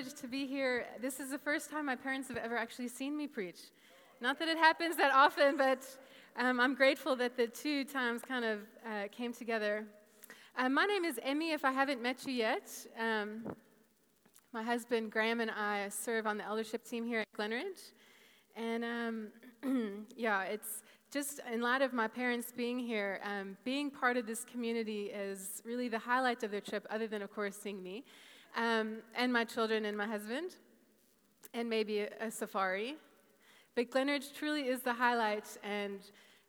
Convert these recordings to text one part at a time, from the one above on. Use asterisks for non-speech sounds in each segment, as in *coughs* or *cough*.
privilege to be here. This is the first time my parents have ever actually seen me preach. Not that it happens that often, but um, I'm grateful that the two times kind of uh, came together. Um, my name is Emmy, if I haven't met you yet. Um, my husband Graham and I serve on the eldership team here at Glenridge. And um, *clears throat* yeah, it's just in light of my parents being here, um, being part of this community is really the highlight of their trip, other than, of course, seeing me um, and my children and my husband, and maybe a, a safari. But Glenridge truly is the highlight, and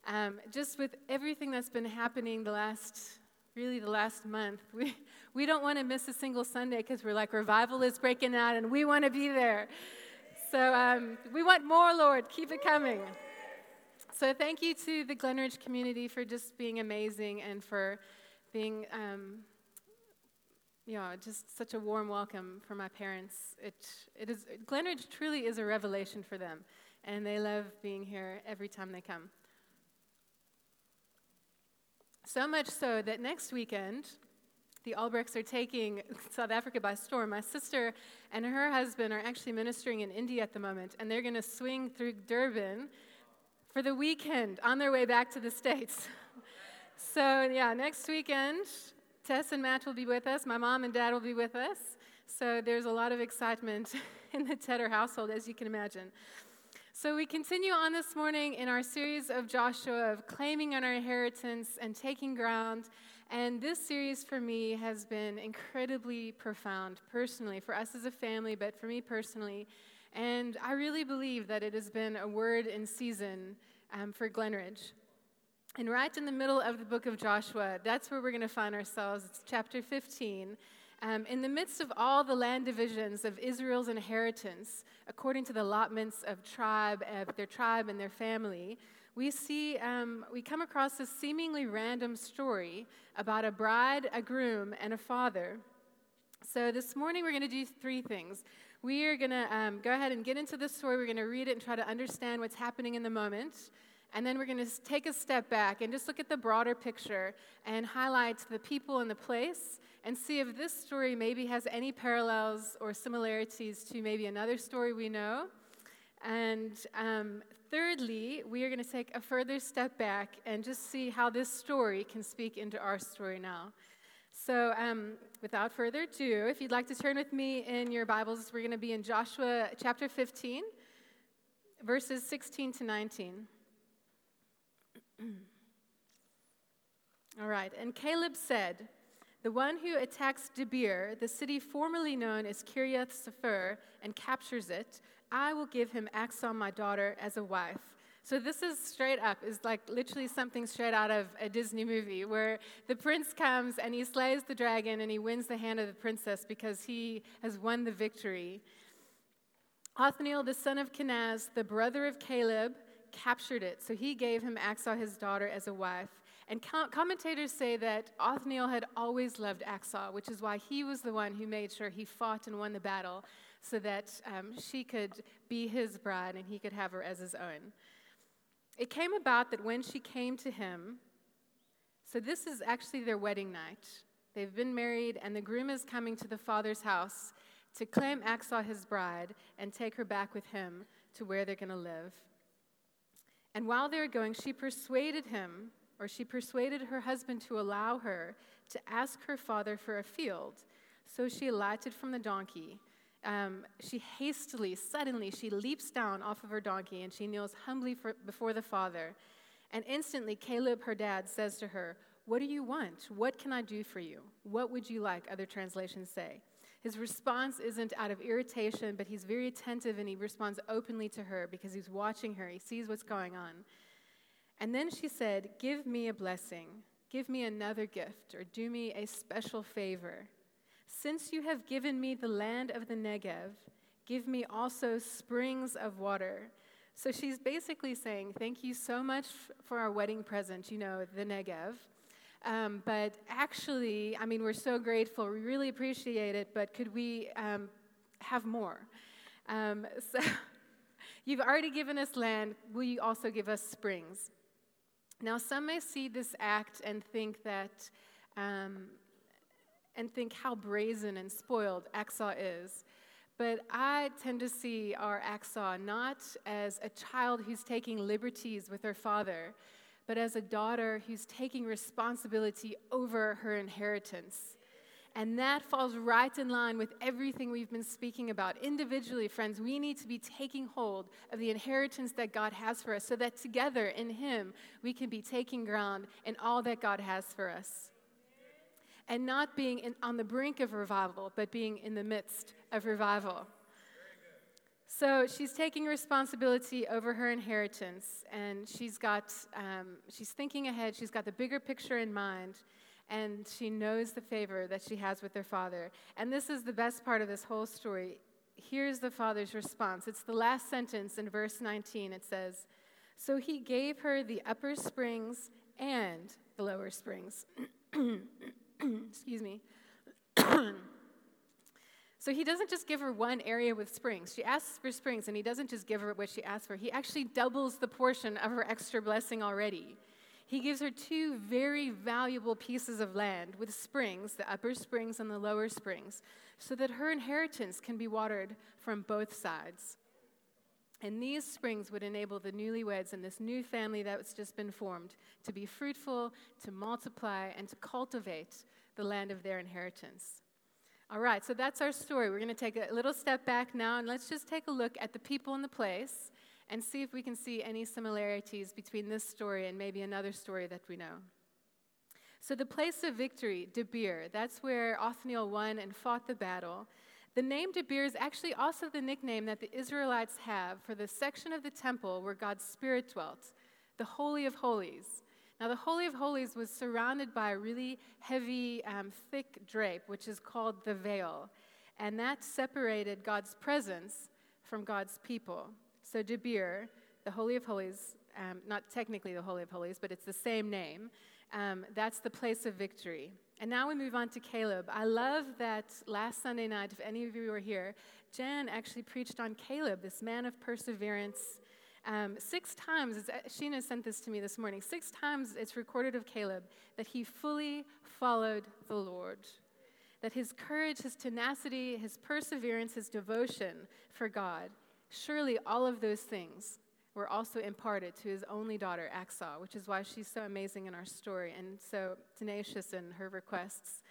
um, just with everything that's been happening the last, really the last month, we, we don't want to miss a single Sunday because we're like, revival is breaking out, and we want to be there. So um, we want more, Lord. Keep it coming. So thank you to the Glenridge community for just being amazing and for being, um, know, just such a warm welcome for my parents. It, it is, Glenridge truly is a revelation for them, and they love being here every time they come. So much so that next weekend, the Albrechts are taking *laughs* South Africa by storm. My sister and her husband are actually ministering in India at the moment, and they're going to swing through Durban for the weekend on their way back to the States. *laughs* so, yeah, next weekend, Tess and Matt will be with us. My mom and dad will be with us. So, there's a lot of excitement *laughs* in the Tedder household, as you can imagine. So, we continue on this morning in our series of Joshua of claiming on our inheritance and taking ground. And this series for me has been incredibly profound personally, for us as a family, but for me personally. And I really believe that it has been a word in season um, for Glenridge. And right in the middle of the book of Joshua, that's where we're going to find ourselves. It's chapter 15. Um, in the midst of all the land divisions of Israel's inheritance, according to the allotments of tribe, of their tribe and their family, we see, um, we come across this seemingly random story about a bride, a groom, and a father. So this morning we're going to do three things. We are going to um, go ahead and get into the story. We're going to read it and try to understand what's happening in the moment. And then we're going to take a step back and just look at the broader picture and highlight the people and the place and see if this story maybe has any parallels or similarities to maybe another story we know. And um, thirdly, we are going to take a further step back and just see how this story can speak into our story now. So, um, without further ado, if you'd like to turn with me in your Bibles, we're going to be in Joshua chapter 15, verses 16 to 19. Mm. All right, and Caleb said, The one who attacks Debir, the city formerly known as Kiriath Sepher, and captures it, I will give him Achsah, my daughter, as a wife. So this is straight up, is like literally something straight out of a Disney movie where the prince comes and he slays the dragon and he wins the hand of the princess because he has won the victory. Othniel, the son of Kenaz, the brother of Caleb, captured it. So he gave him Achsah, his daughter, as a wife. And commentators say that Othniel had always loved Achsah, which is why he was the one who made sure he fought and won the battle so that um, she could be his bride and he could have her as his own. It came about that when she came to him, so this is actually their wedding night. They've been married, and the groom is coming to the father's house to claim Achsah his bride and take her back with him to where they're going to live. And while they were going, she persuaded him, or she persuaded her husband to allow her to ask her father for a field. So she alighted from the donkey um, she hastily, suddenly, she leaps down off of her donkey and she kneels humbly for, before the father. And instantly, Caleb, her dad, says to her, What do you want? What can I do for you? What would you like? Other translations say. His response isn't out of irritation, but he's very attentive and he responds openly to her because he's watching her. He sees what's going on. And then she said, Give me a blessing. Give me another gift or do me a special favor. Since you have given me the land of the Negev, give me also springs of water. So she's basically saying, Thank you so much for our wedding present, you know, the Negev. Um, but actually, I mean, we're so grateful. We really appreciate it, but could we um, have more? Um, *laughs* so you've already given us land. Will you also give us springs? Now, some may see this act and think that um, and think how brazen and spoiled Achsah is. But I tend to see our Achsah not as a child who's taking liberties with her father, but as a daughter who's taking responsibility over her inheritance. And that falls right in line with everything we've been speaking about. Individually, friends, we need to be taking hold of the inheritance that God has for us so that together in Him we can be taking ground in all that God has for us and not being in, on the brink of revival, but being in the midst of revival. So she's taking responsibility over her inheritance, and she's got, um, she's thinking ahead. She's got the bigger picture in mind, and she knows the favor that she has with her father. And this is the best part of this whole story. Here's the father's response. It's the last sentence in verse 19. It says, "So he gave her the upper springs and the lower springs." *coughs* Excuse me. *coughs* so he doesn't just give her one area with springs. She asks for springs, and he doesn't just give her what she asked for. He actually doubles the portion of her extra blessing already. He gives her two very valuable pieces of land with springs, the upper springs and the lower springs, so that her inheritance can be watered from both sides. And these springs would enable the newlyweds and this new family that's just been formed to be fruitful, to multiply, and to cultivate the land of their inheritance. All right, so that's our story. We're going to take a little step back now and let's just take a look at the people in the place and see if we can see any similarities between this story and maybe another story that we know. So, the place of victory, Debir, that's where Othniel won and fought the battle. The name Debir is actually also the nickname that the Israelites have for the section of the temple where God's Spirit dwelt, the Holy of Holies. Now, the Holy of Holies was surrounded by a really heavy, um, thick drape, which is called the veil. And that separated God's presence from God's people. So, Debir, the Holy of Holies, um, not technically the Holy of Holies, but it's the same name, um, that's the place of victory. And now we move on to Caleb. I love that last Sunday night, if any of you were here, Jan actually preached on Caleb, this man of perseverance. Um, six times, uh, Sheena sent this to me this morning, six times it's recorded of Caleb that he fully followed the Lord. That his courage, his tenacity, his perseverance, his devotion for God, surely all of those things were also imparted to his only daughter, Achsah, which is why she's so amazing in our story and so tenacious in her requests.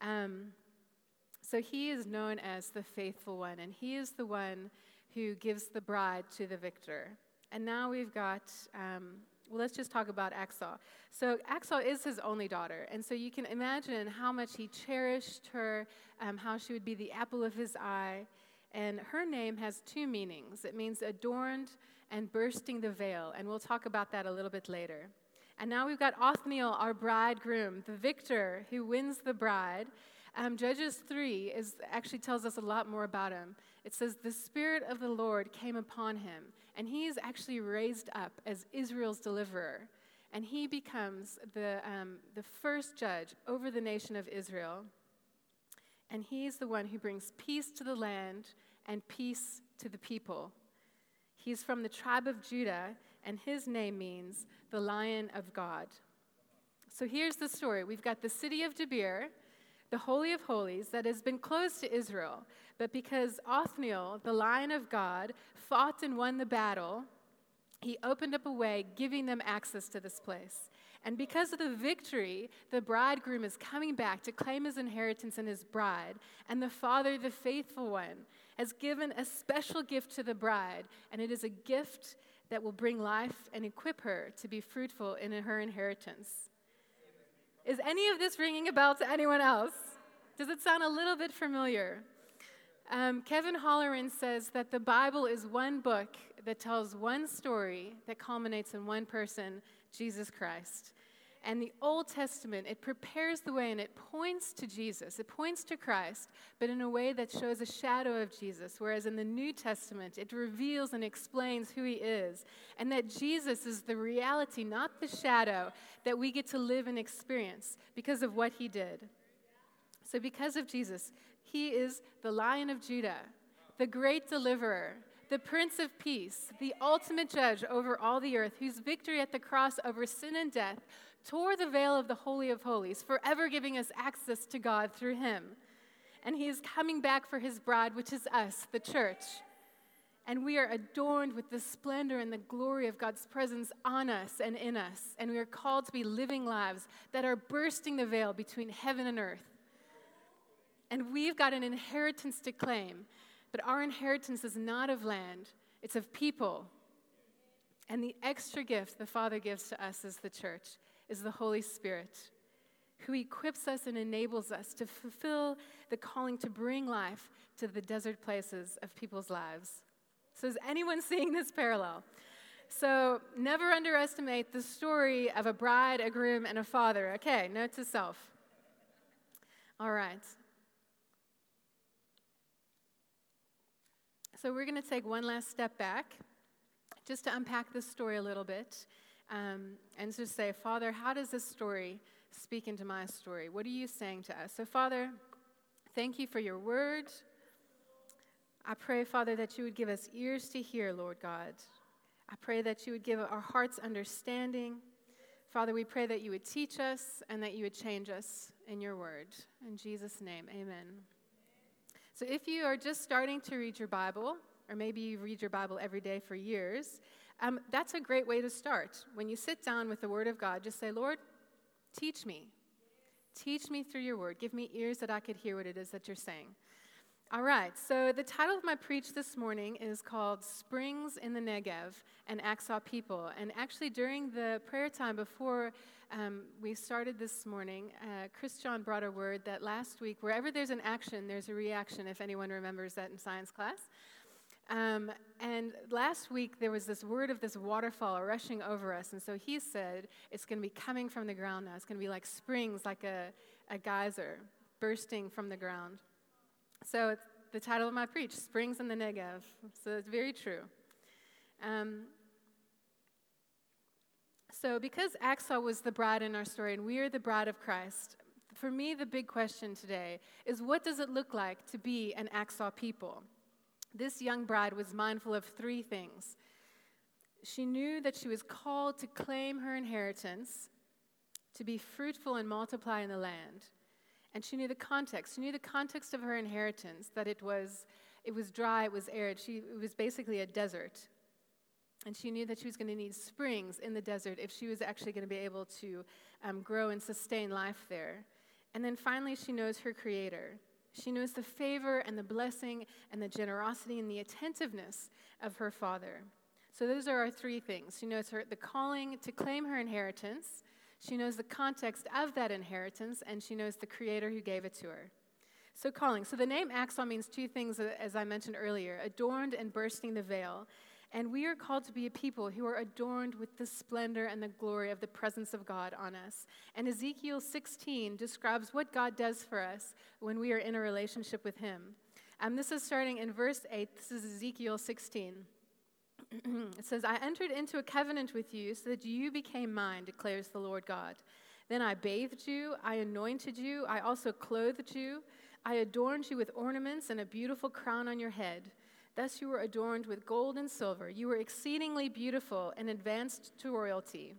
Um, so he is known as the faithful one, and he is the one who gives the bride to the victor. And now we've got, um, well, let's just talk about Achsah. So Achsah is his only daughter, and so you can imagine how much he cherished her, um, how she would be the apple of his eye. And her name has two meanings it means adorned and bursting the veil. And we'll talk about that a little bit later. And now we've got Othniel, our bridegroom, the victor who wins the bride. Um, Judges 3 is, actually tells us a lot more about him. It says, The Spirit of the Lord came upon him, and he is actually raised up as Israel's deliverer. And he becomes the, um, the first judge over the nation of Israel. And he's the one who brings peace to the land and peace to the people. He's from the tribe of Judah, and his name means the Lion of God. So here's the story we've got the city of Debir, the Holy of Holies, that has been closed to Israel. But because Othniel, the Lion of God, fought and won the battle, he opened up a way, giving them access to this place. And because of the victory, the bridegroom is coming back to claim his inheritance and his bride. And the father, the faithful one, has given a special gift to the bride, and it is a gift that will bring life and equip her to be fruitful in her inheritance. Is any of this ringing a bell to anyone else? Does it sound a little bit familiar? Um, Kevin Holleran says that the Bible is one book that tells one story that culminates in one person, Jesus Christ. And the Old Testament, it prepares the way and it points to Jesus. It points to Christ, but in a way that shows a shadow of Jesus. Whereas in the New Testament, it reveals and explains who he is. And that Jesus is the reality, not the shadow, that we get to live and experience because of what he did. So, because of Jesus, he is the Lion of Judah, the great deliverer, the Prince of Peace, the ultimate judge over all the earth, whose victory at the cross over sin and death tore the veil of the Holy of Holies, forever giving us access to God through him. and he is coming back for his bride, which is us, the church. And we are adorned with the splendor and the glory of God's presence on us and in us. And we are called to be living lives that are bursting the veil between heaven and earth. And we've got an inheritance to claim, but our inheritance is not of land, it's of people. And the extra gift the Father gives to us as the church is the Holy Spirit, who equips us and enables us to fulfill the calling to bring life to the desert places of people's lives. So, is anyone seeing this parallel? So, never underestimate the story of a bride, a groom, and a father. Okay, note to self. All right. So, we're going to take one last step back just to unpack this story a little bit um, and to say, Father, how does this story speak into my story? What are you saying to us? So, Father, thank you for your word. I pray, Father, that you would give us ears to hear, Lord God. I pray that you would give our hearts understanding. Father, we pray that you would teach us and that you would change us in your word. In Jesus' name, amen. So, if you are just starting to read your Bible, or maybe you read your Bible every day for years, um, that's a great way to start. When you sit down with the Word of God, just say, Lord, teach me. Teach me through your word. Give me ears that I could hear what it is that you're saying. All right, so the title of my preach this morning is called Springs in the Negev and Achsah People. And actually, during the prayer time before um, we started this morning, uh, Chris John brought a word that last week, wherever there's an action, there's a reaction, if anyone remembers that in science class. Um, and last week, there was this word of this waterfall rushing over us. And so he said, it's going to be coming from the ground now. It's going to be like springs, like a, a geyser bursting from the ground. So it's the title of my preach, Springs in the Negev. So it's very true. Um, so, because Achsah was the bride in our story and we are the bride of Christ, for me, the big question today is what does it look like to be an Achsah people? This young bride was mindful of three things. She knew that she was called to claim her inheritance, to be fruitful and multiply in the land. And she knew the context. She knew the context of her inheritance, that it was, it was dry, it was arid. She, it was basically a desert. And she knew that she was going to need springs in the desert if she was actually going to be able to um, grow and sustain life there. And then finally, she knows her Creator. She knows the favor and the blessing and the generosity and the attentiveness of her Father. So those are our three things. She knows her, the calling to claim her inheritance, she knows the context of that inheritance, and she knows the creator who gave it to her. So, calling. So, the name Achsah means two things, uh, as I mentioned earlier adorned and bursting the veil. And we are called to be a people who are adorned with the splendor and the glory of the presence of God on us. And Ezekiel 16 describes what God does for us when we are in a relationship with Him. And um, this is starting in verse 8. This is Ezekiel 16. *clears throat* it says, I entered into a covenant with you so that you became mine, declares the Lord God. Then I bathed you, I anointed you, I also clothed you, I adorned you with ornaments and a beautiful crown on your head. Thus you were adorned with gold and silver. You were exceedingly beautiful and advanced to royalty.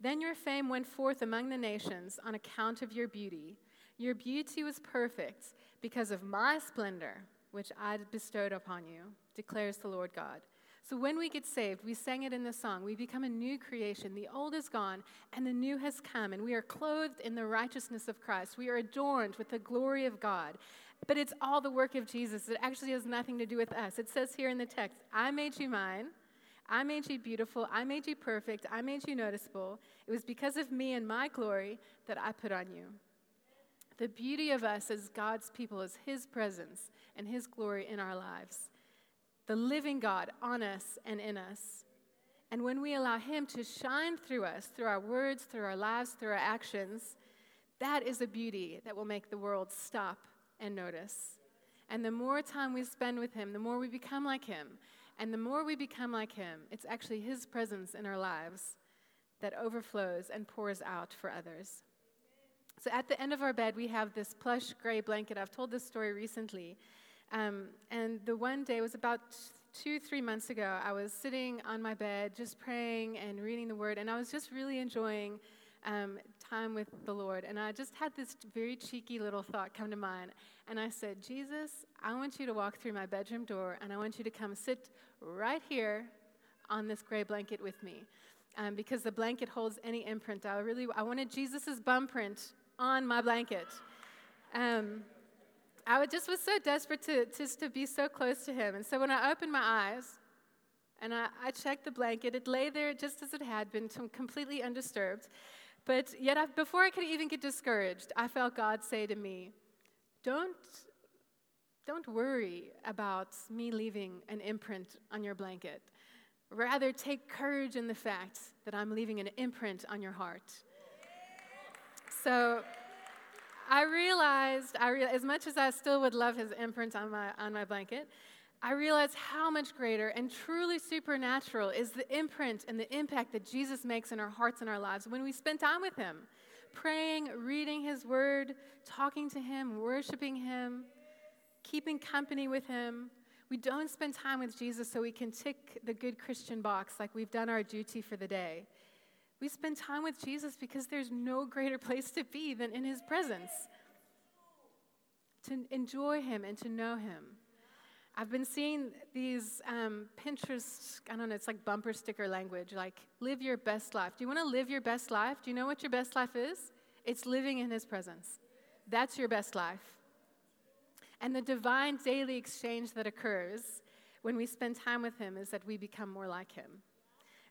Then your fame went forth among the nations on account of your beauty. Your beauty was perfect because of my splendor, which I bestowed upon you, declares the Lord God. So when we get saved, we sang it in the song, we become a new creation. The old is gone and the new has come, and we are clothed in the righteousness of Christ. We are adorned with the glory of God. But it's all the work of Jesus. It actually has nothing to do with us. It says here in the text, I made you mine. I made you beautiful. I made you perfect. I made you noticeable. It was because of me and my glory that I put on you. The beauty of us as God's people is His presence and His glory in our lives the living God on us and in us. And when we allow Him to shine through us, through our words, through our lives, through our actions, that is a beauty that will make the world stop and notice. And the more time we spend with Him, the more we become like Him. And the more we become like Him, it's actually His presence in our lives that overflows and pours out for others. So at the end of our bed, we have this plush gray blanket. I've told this story recently. Um, and the one day was about two, three months ago. I was sitting on my bed just praying and reading the word, and I was just really enjoying um, time with the Lord. And I just had this very cheeky little thought come to mind. And I said, Jesus, I want you to walk through my bedroom door and I want you to come sit right here on this gray blanket with me. Um, because the blanket holds any imprint. I really, I wanted Jesus' bum print on my blanket. Um, I just was so desperate to, just to be so close to him. And so when I opened my eyes and I, I checked the blanket, it lay there just as it had been, completely undisturbed. But yet, I, before I could even get discouraged, I felt God say to me, Don't, don't worry about me leaving an imprint on your blanket. Rather, take courage in the fact that I'm leaving an imprint on your heart. So, I realized, I realized, as much as I still would love his imprint on my, on my blanket, I realize how much greater and truly supernatural is the imprint and the impact that Jesus makes in our hearts and our lives when we spend time with him, praying, reading his word, talking to him, worshiping him, keeping company with him. We don't spend time with Jesus so we can tick the good Christian box like we've done our duty for the day. We spend time with Jesus because there's no greater place to be than in his presence. To enjoy him and to know him. I've been seeing these um, Pinterest, I don't know, it's like bumper sticker language, like live your best life. Do you want to live your best life? Do you know what your best life is? It's living in his presence. That's your best life. And the divine daily exchange that occurs when we spend time with him is that we become more like him.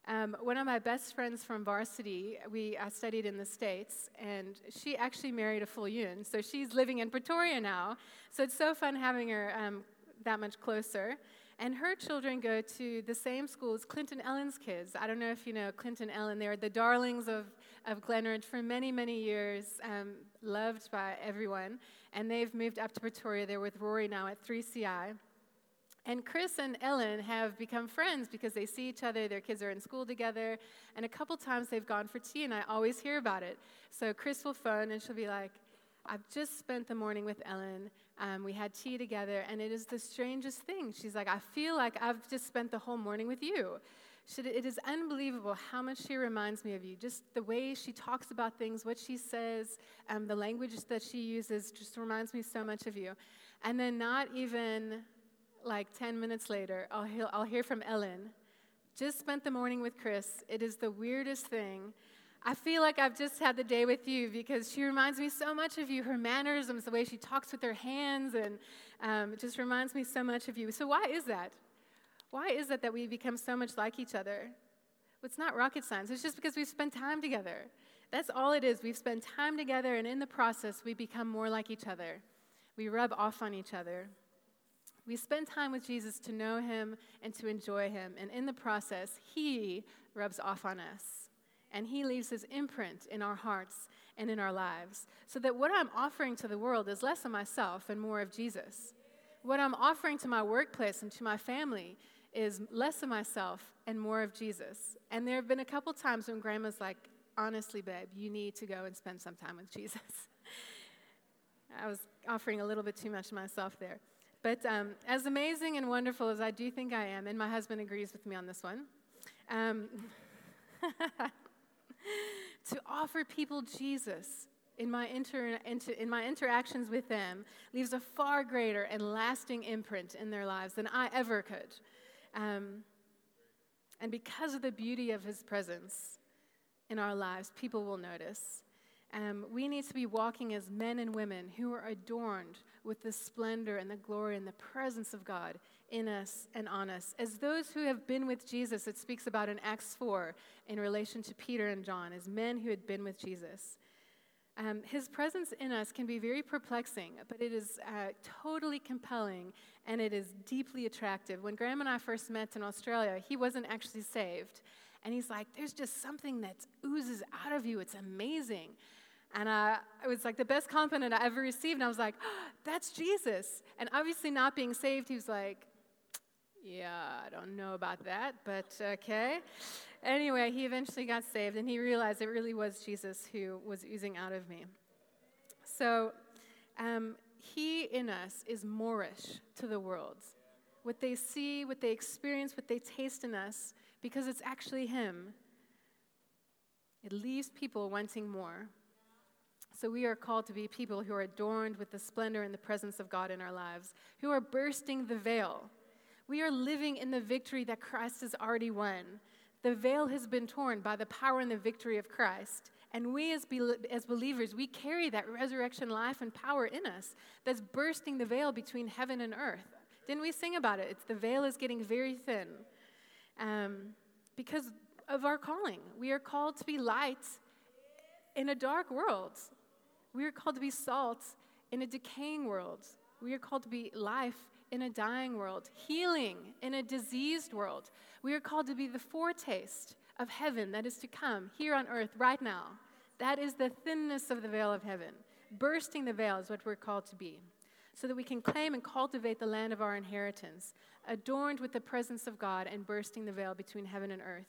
Um, one of my best friends from varsity, we I studied in the States, and she actually married a full Yun. So she's living in Pretoria now. So it's so fun having her um, that much closer. And her children go to the same school as Clinton Ellen's kids. I don't know if you know Clinton Ellen. They're the darlings of, of Glenridge for many, many years, um, loved by everyone. And they've moved up to Pretoria. They're with Rory now at 3CI. And Chris and Ellen have become friends because they see each other, their kids are in school together, and a couple times they've gone for tea, and I always hear about it. So Chris will phone and she'll be like, I've just spent the morning with Ellen. Um, we had tea together, and it is the strangest thing. She's like, I feel like I've just spent the whole morning with you. it is unbelievable how much she reminds me of you. Just the way she talks about things, what she says, um, the language that she uses just reminds me so much of you. And then, not even like 10 minutes later, I'll I'll hear from Ellen. Just spent the morning with Chris. It is the weirdest thing. I feel like I've just had the day with you because she reminds me so much of you. Her mannerisms, the way she talks with her hands, and um, it just reminds me so much of you. So, why is that? Why is it that we become so much like each other? Well, it's not rocket science, it's just because we've spent time together. That's all it is. We've spent time together, and in the process, we become more like each other. We rub off on each other. We spend time with Jesus to know him and to enjoy him. And in the process, he rubs off on us. And he leaves his imprint in our hearts and in our lives. So that what I'm offering to the world is less of myself and more of Jesus. What I'm offering to my workplace and to my family is less of myself and more of Jesus. And there have been a couple times when Graham's like, honestly, babe, you need to go and spend some time with Jesus. *laughs* I was offering a little bit too much of myself there. But um, as amazing and wonderful as I do think I am, and my husband agrees with me on this one, um, *laughs* to offer people Jesus in my, inter, in my interactions with them leaves a far greater and lasting imprint in their lives than I ever could. Um, and because of the beauty of his presence in our lives, people will notice. Um, we need to be walking as men and women who are adorned with the splendor and the glory and the presence of God in us and on us. As those who have been with Jesus, it speaks about in Acts 4 in relation to Peter and John, as men who had been with Jesus. Um, his presence in us can be very perplexing, but it is uh, totally compelling and it is deeply attractive. When Graham and I first met in Australia, he wasn't actually saved. And he's like, There's just something that oozes out of you. It's amazing. And uh, it was like the best compliment I ever received. And I was like, oh, *gasps* that's Jesus. And obviously, not being saved, he was like, yeah, I don't know about that, but okay. Anyway, he eventually got saved and he realized it really was Jesus who was oozing out of me. So, um, he in us is moreish to the world. What they see, what they experience, what they taste in us, because it's actually him, it leaves people wanting more. So we are called to be people who are adorned with the splendor and the presence of God in our lives, who are bursting the veil. We are living in the victory that Christ has already won. The veil has been torn by the power and the victory of Christ. And we, as, be- as believers, we carry that resurrection life and power in us that's bursting the veil between heaven and earth. Didn't we sing about it? It's the veil is getting very thin um, because of our calling. We are called to be light in a dark world. We are called to be salt in a decaying world. We are called to be life in a dying world, healing in a diseased world. We are called to be the foretaste of heaven that is to come here on earth right now. That is the thinness of the veil of heaven. Bursting the veil is what we're called to be, so that we can claim and cultivate the land of our inheritance, adorned with the presence of God and bursting the veil between heaven and earth.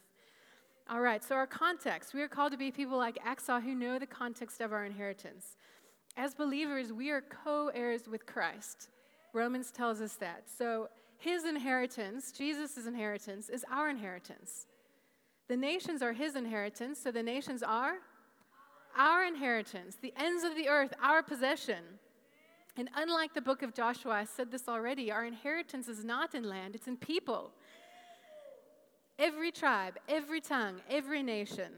All right, so our context. We are called to be people like Achsah who know the context of our inheritance. As believers, we are co heirs with Christ. Romans tells us that. So his inheritance, Jesus' inheritance, is our inheritance. The nations are his inheritance, so the nations are our inheritance. The ends of the earth, our possession. And unlike the book of Joshua, I said this already, our inheritance is not in land, it's in people. Every tribe, every tongue, every nation,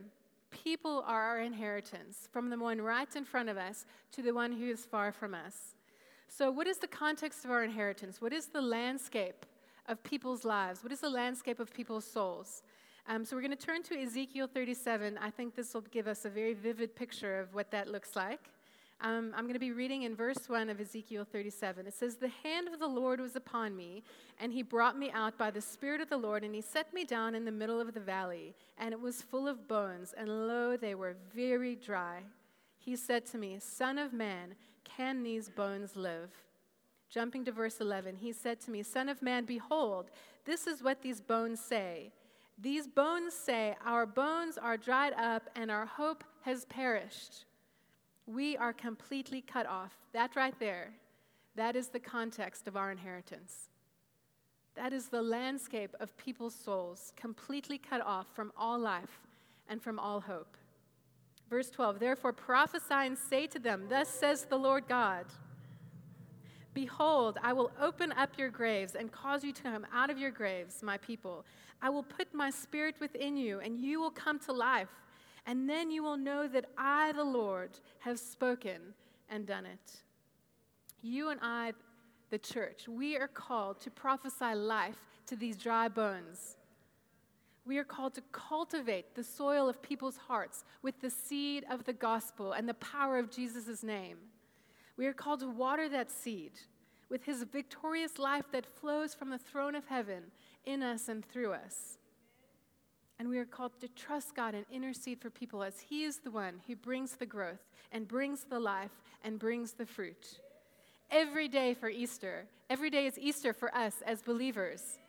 people are our inheritance, from the one right in front of us to the one who is far from us. So, what is the context of our inheritance? What is the landscape of people's lives? What is the landscape of people's souls? Um, so, we're going to turn to Ezekiel 37. I think this will give us a very vivid picture of what that looks like. Um, I'm going to be reading in verse 1 of Ezekiel 37. It says, The hand of the Lord was upon me, and he brought me out by the Spirit of the Lord, and he set me down in the middle of the valley, and it was full of bones, and lo, they were very dry. He said to me, Son of man, can these bones live? Jumping to verse 11, he said to me, Son of man, behold, this is what these bones say. These bones say, Our bones are dried up, and our hope has perished. We are completely cut off. That right there, that is the context of our inheritance. That is the landscape of people's souls, completely cut off from all life and from all hope. Verse 12 Therefore prophesy and say to them, Thus says the Lord God Behold, I will open up your graves and cause you to come out of your graves, my people. I will put my spirit within you, and you will come to life and then you will know that I, the Lord, have spoken and done it. You and I, the church, we are called to prophesy life to these dry bones. We are called to cultivate the soil of people's hearts with the seed of the gospel and the power of Jesus' name. We are called to water that seed with his victorious life that flows from the throne of heaven in us and through us. And we are called to trust God and intercede for people as He is the one who brings the growth and brings the life and brings the fruit. Every day for Easter, every day is Easter for us as believers.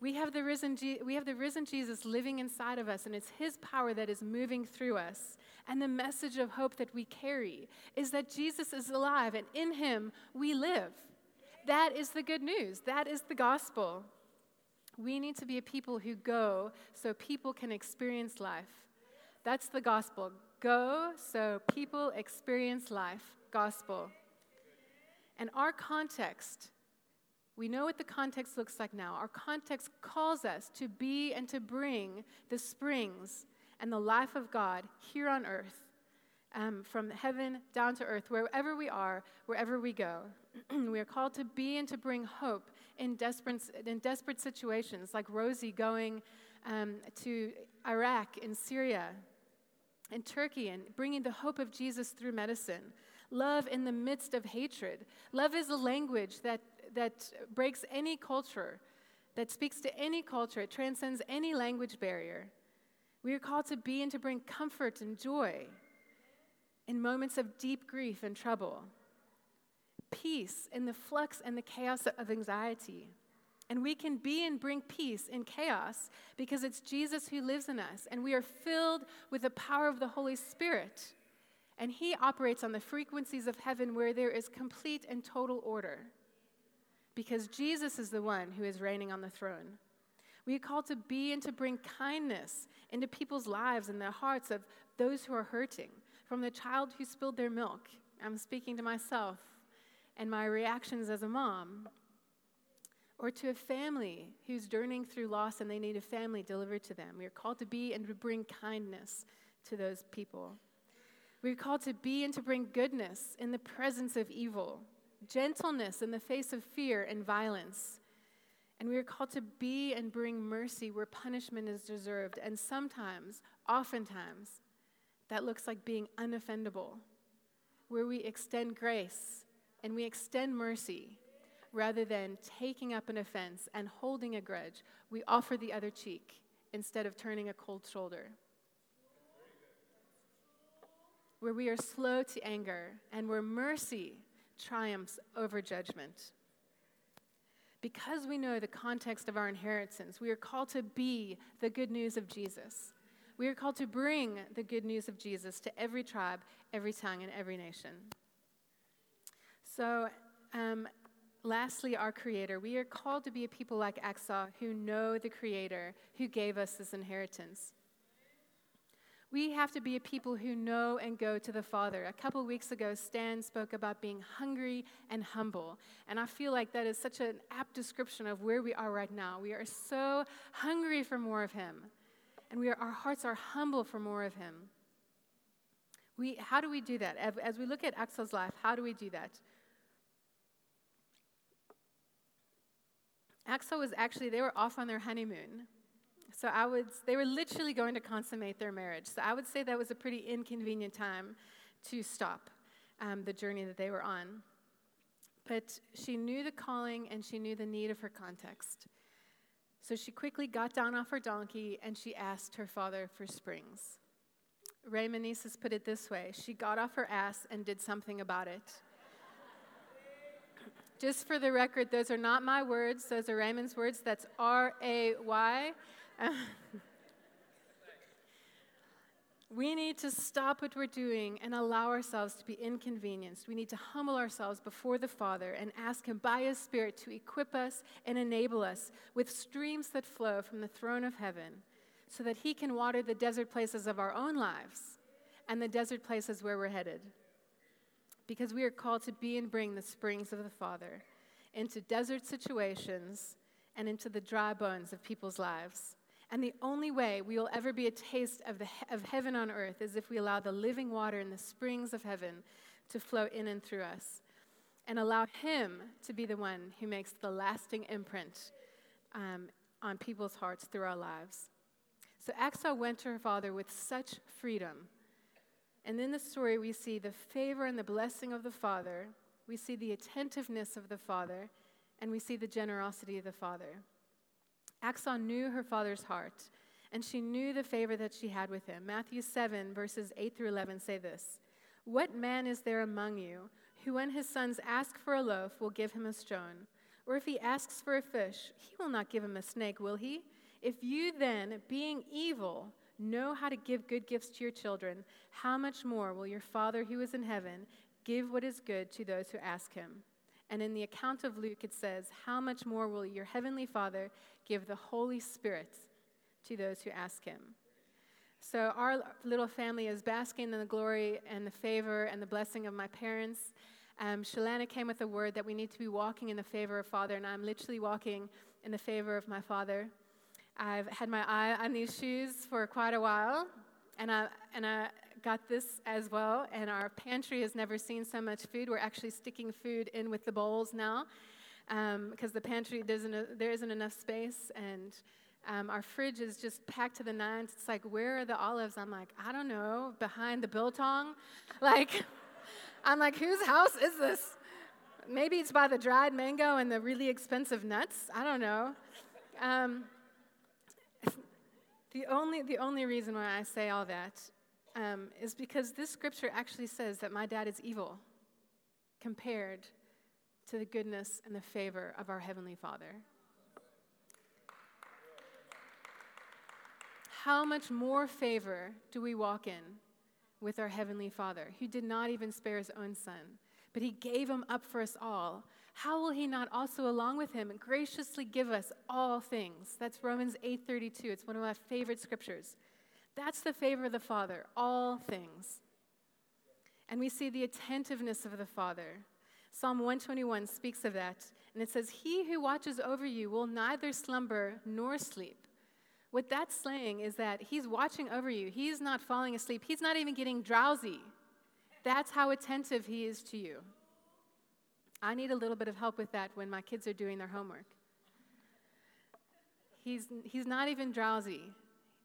We have, the risen Je- we have the risen Jesus living inside of us, and it's His power that is moving through us. And the message of hope that we carry is that Jesus is alive, and in Him we live. That is the good news. That is the gospel. We need to be a people who go so people can experience life. That's the gospel. Go so people experience life. Gospel. And our context, we know what the context looks like now. Our context calls us to be and to bring the springs and the life of God here on earth, um, from heaven down to earth, wherever we are, wherever we go. *clears throat* we are called to be and to bring hope in desperate, in desperate situations, like Rosie going um, to Iraq and Syria and Turkey and bringing the hope of Jesus through medicine. Love in the midst of hatred. Love is a language that, that breaks any culture, that speaks to any culture, it transcends any language barrier. We are called to be and to bring comfort and joy in moments of deep grief and trouble peace in the flux and the chaos of anxiety. And we can be and bring peace in chaos because it's Jesus who lives in us, and we are filled with the power of the Holy Spirit. And He operates on the frequencies of heaven where there is complete and total order because Jesus is the one who is reigning on the throne. We are called to be and to bring kindness into people's lives and their hearts of those who are hurting, from the child who spilled their milk. I'm speaking to myself and my reactions as a mom. Or to a family who's journeying through loss and they need a family delivered to them. We are called to be and to bring kindness to those people. We're called to be and to bring goodness in the presence of evil, gentleness in the face of fear and violence. And we are called to be and bring mercy where punishment is deserved. And sometimes, oftentimes, that looks like being unoffendable, where we extend grace and we extend mercy rather than taking up an offense and holding a grudge. We offer the other cheek instead of turning a cold shoulder. Where we are slow to anger and where mercy triumphs over judgment. Because we know the context of our inheritance, we are called to be the good news of Jesus. We are called to bring the good news of Jesus to every tribe, every tongue, and every nation. So, um, lastly, our Creator. We are called to be a people like Achsah who know the Creator who gave us this inheritance. We have to be a people who know and go to the Father. A couple weeks ago, Stan spoke about being hungry and humble. And I feel like that is such an apt description of where we are right now. We are so hungry for more of Him, and we are, our hearts are humble for more of Him. We, how do we do that? As we look at Achsah's life, how do we do that? Achsah was actually, they were off on their honeymoon. So I would, they were literally going to consummate their marriage. So I would say that was a pretty inconvenient time to stop um, the journey that they were on. But she knew the calling and she knew the need of her context. So she quickly got down off her donkey and she asked her father for springs. Ray Meneses put it this way she got off her ass and did something about it. *laughs* Just for the record, those are not my words, those are Raymond's words. That's R A Y. *laughs* we need to stop what we're doing and allow ourselves to be inconvenienced. We need to humble ourselves before the Father and ask Him by His Spirit to equip us and enable us with streams that flow from the throne of heaven so that He can water the desert places of our own lives and the desert places where we're headed. Because we are called to be and bring the springs of the Father into desert situations and into the dry bones of people's lives. And the only way we will ever be a taste of, the, of heaven on earth is if we allow the living water and the springs of heaven to flow in and through us and allow Him to be the one who makes the lasting imprint um, on people's hearts through our lives. So Achsah went to her father with such freedom. And in the story, we see the favor and the blessing of the father, we see the attentiveness of the father, and we see the generosity of the father. Achsah knew her father's heart, and she knew the favor that she had with him. Matthew 7, verses 8 through 11 say this What man is there among you who, when his sons ask for a loaf, will give him a stone? Or if he asks for a fish, he will not give him a snake, will he? If you then, being evil, know how to give good gifts to your children, how much more will your Father who is in heaven give what is good to those who ask him? And in the account of Luke, it says, How much more will your heavenly Father give the Holy Spirit to those who ask him? So, our little family is basking in the glory and the favor and the blessing of my parents. Um, Shalana came with a word that we need to be walking in the favor of Father, and I'm literally walking in the favor of my Father. I've had my eye on these shoes for quite a while, and I, and I got this as well, and our pantry has never seen so much food. We're actually sticking food in with the bowls now because um, the pantry, isn't, there isn't enough space, and um, our fridge is just packed to the nines. It's like, where are the olives? I'm like, I don't know, behind the biltong? *laughs* Like, I'm like, whose house is this? Maybe it's by the dried mango and the really expensive nuts. I don't know. Um, the only, the only reason why I say all that um, is because this scripture actually says that my dad is evil compared to the goodness and the favor of our Heavenly Father. How much more favor do we walk in with our Heavenly Father, who did not even spare his own son, but he gave him up for us all? How will he not also along with him graciously give us all things? That's Romans 8:32. It's one of my favorite scriptures. That's the favor of the Father, all things. And we see the attentiveness of the Father. Psalm 121 speaks of that, and it says, He who watches over you will neither slumber nor sleep. What that's saying is that He's watching over you. He's not falling asleep, He's not even getting drowsy. That's how attentive He is to you. I need a little bit of help with that when my kids are doing their homework. He's, he's not even drowsy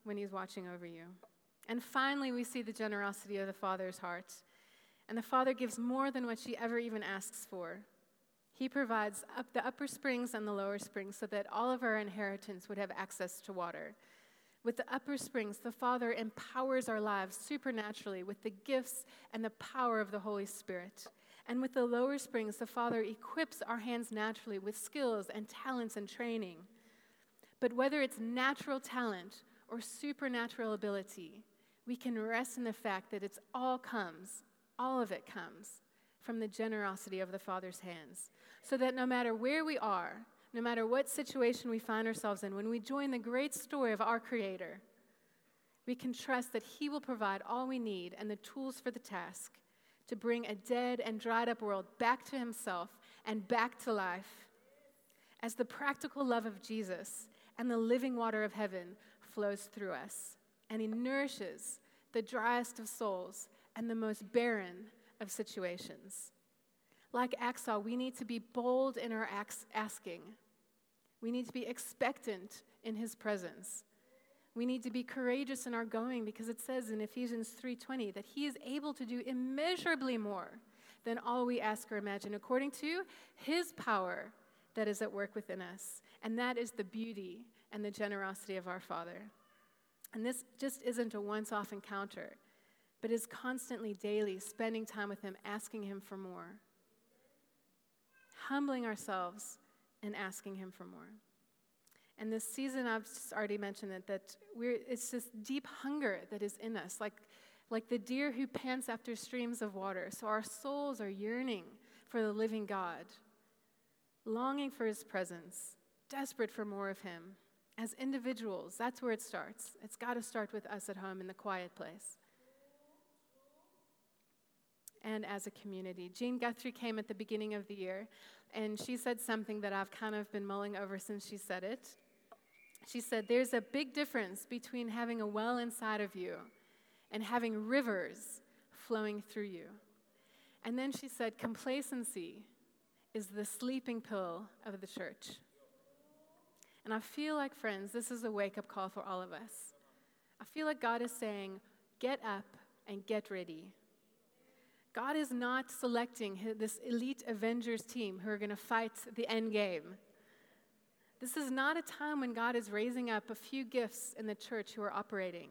when He's watching over you. And finally, we see the generosity of the Father's heart. And the Father gives more than what she ever even asks for. He provides up the upper springs and the lower springs so that all of our inheritance would have access to water. With the upper springs, the Father empowers our lives supernaturally with the gifts and the power of the Holy Spirit. And with the lower springs, the Father equips our hands naturally with skills and talents and training. But whether it's natural talent or supernatural ability, we can rest in the fact that it's all comes all of it comes from the generosity of the Father's hands. So that no matter where we are, no matter what situation we find ourselves in, when we join the great story of our Creator, we can trust that He will provide all we need and the tools for the task to bring a dead and dried up world back to Himself and back to life. As the practical love of Jesus and the living water of heaven flows through us, and He nourishes the driest of souls and the most barren of situations. Like Achsah, we need to be bold in our asking. We need to be expectant in his presence. We need to be courageous in our going because it says in Ephesians 3:20 that he is able to do immeasurably more than all we ask or imagine according to his power that is at work within us. And that is the beauty and the generosity of our Father. And this just isn't a once-off encounter but is constantly, daily spending time with Him, asking Him for more. Humbling ourselves and asking Him for more. And this season, I've already mentioned it, that we're, it's this deep hunger that is in us, like, like the deer who pants after streams of water. So our souls are yearning for the living God, longing for His presence, desperate for more of Him. As individuals, that's where it starts. It's got to start with us at home in the quiet place and as a community. Jean Guthrie came at the beginning of the year, and she said something that I've kind of been mulling over since she said it. She said, There's a big difference between having a well inside of you and having rivers flowing through you. And then she said, Complacency is the sleeping pill of the church. And I feel like, friends, this is a wake up call for all of us. I feel like God is saying, Get up and get ready God is not selecting this elite Avengers team who are going to fight the end game. This is not a time when God is raising up a few gifts in the church who are operating.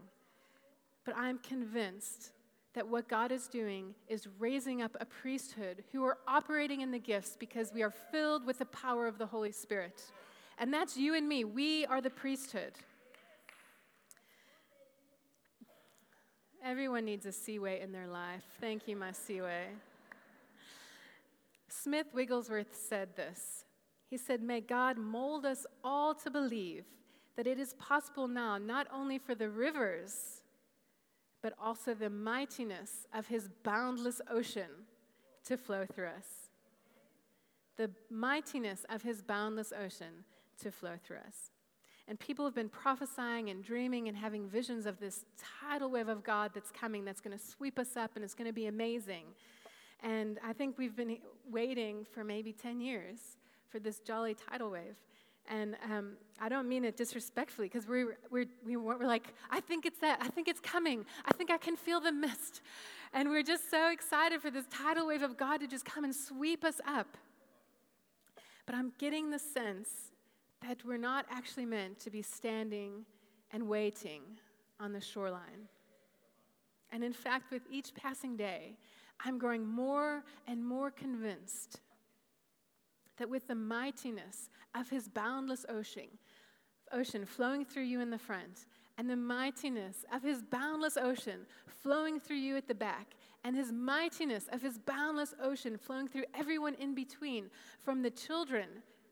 But I'm convinced that what God is doing is raising up a priesthood who are operating in the gifts because we are filled with the power of the Holy Spirit. And that's you and me. We are the priesthood. Everyone needs a Seaway in their life. Thank you, my Seaway. Smith Wigglesworth said this. He said, May God mold us all to believe that it is possible now not only for the rivers, but also the mightiness of his boundless ocean to flow through us. The mightiness of his boundless ocean to flow through us. And people have been prophesying and dreaming and having visions of this tidal wave of God that's coming, that's going to sweep us up and it's going to be amazing. And I think we've been waiting for maybe 10 years for this jolly tidal wave. And um, I don't mean it disrespectfully because we're, we're, we we're like, I think it's that. I think it's coming. I think I can feel the mist. And we're just so excited for this tidal wave of God to just come and sweep us up. But I'm getting the sense that we're not actually meant to be standing and waiting on the shoreline. And in fact, with each passing day, I'm growing more and more convinced that with the mightiness of his boundless ocean, ocean flowing through you in the front, and the mightiness of his boundless ocean flowing through you at the back, and his mightiness of his boundless ocean flowing through everyone in between, from the children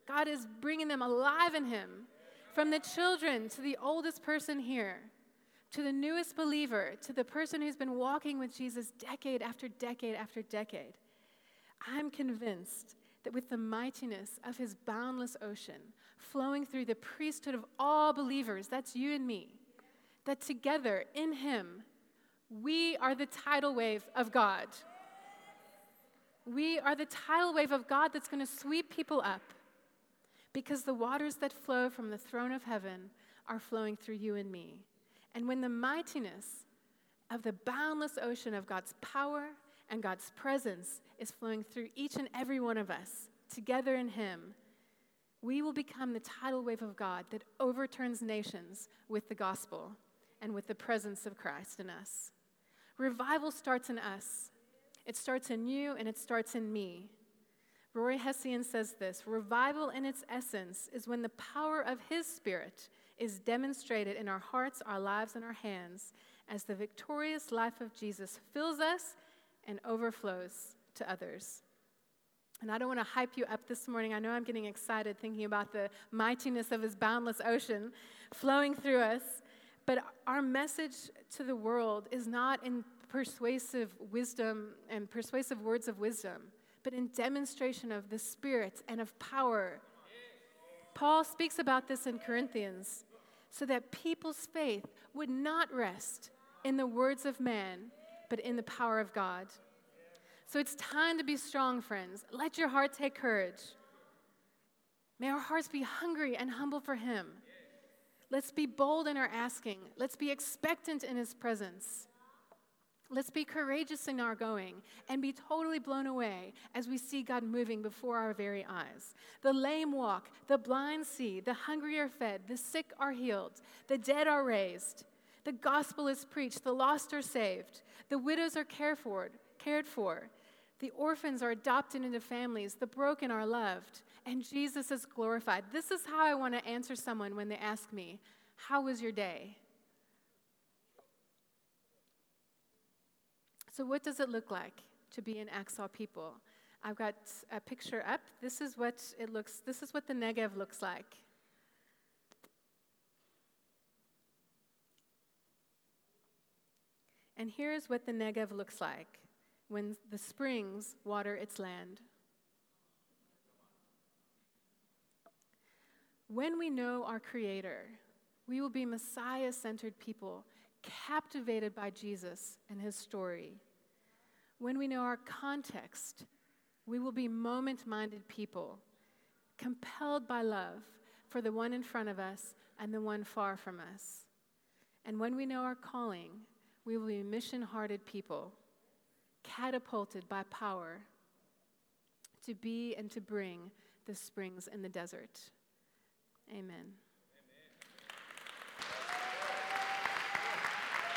God is bringing them alive in Him. From the children to the oldest person here, to the newest believer, to the person who's been walking with Jesus decade after decade after decade, I'm convinced that with the mightiness of his boundless ocean flowing through the priesthood of all believers, that's you and me, that together in him, we are the tidal wave of God. We are the tidal wave of God that's going to sweep people up because the waters that flow from the throne of heaven are flowing through you and me. And when the mightiness of the boundless ocean of God's power and God's presence is flowing through each and every one of us together in Him, we will become the tidal wave of God that overturns nations with the gospel and with the presence of Christ in us. Revival starts in us, it starts in you and it starts in me. Roy Hession says this Revival in its essence is when the power of His Spirit is demonstrated in our hearts, our lives, and our hands as the victorious life of Jesus fills us and overflows to others. And I don't want to hype you up this morning. I know I'm getting excited thinking about the mightiness of his boundless ocean flowing through us. But our message to the world is not in persuasive wisdom and persuasive words of wisdom, but in demonstration of the Spirit and of power. Paul speaks about this in Corinthians so that people's faith would not rest in the words of man, but in the power of God. So it's time to be strong, friends. Let your heart take courage. May our hearts be hungry and humble for Him. Let's be bold in our asking. Let's be expectant in His presence. Let's be courageous in our going and be totally blown away as we see God moving before our very eyes. The lame walk, the blind see, the hungry are fed, the sick are healed, the dead are raised, the gospel is preached, the lost are saved, the widows are cared for, cared for, the orphans are adopted into families, the broken are loved, and Jesus is glorified. This is how I want to answer someone when they ask me, How was your day? So, what does it look like to be an Achsah people? I've got a picture up. This is what it looks. This is what the Negev looks like. And here's what the Negev looks like when the springs water its land. When we know our Creator, we will be Messiah centered people, captivated by Jesus and his story. When we know our context, we will be moment minded people, compelled by love for the one in front of us and the one far from us. And when we know our calling, we will be mission hearted people, catapulted by power to be and to bring the springs in the desert. Amen.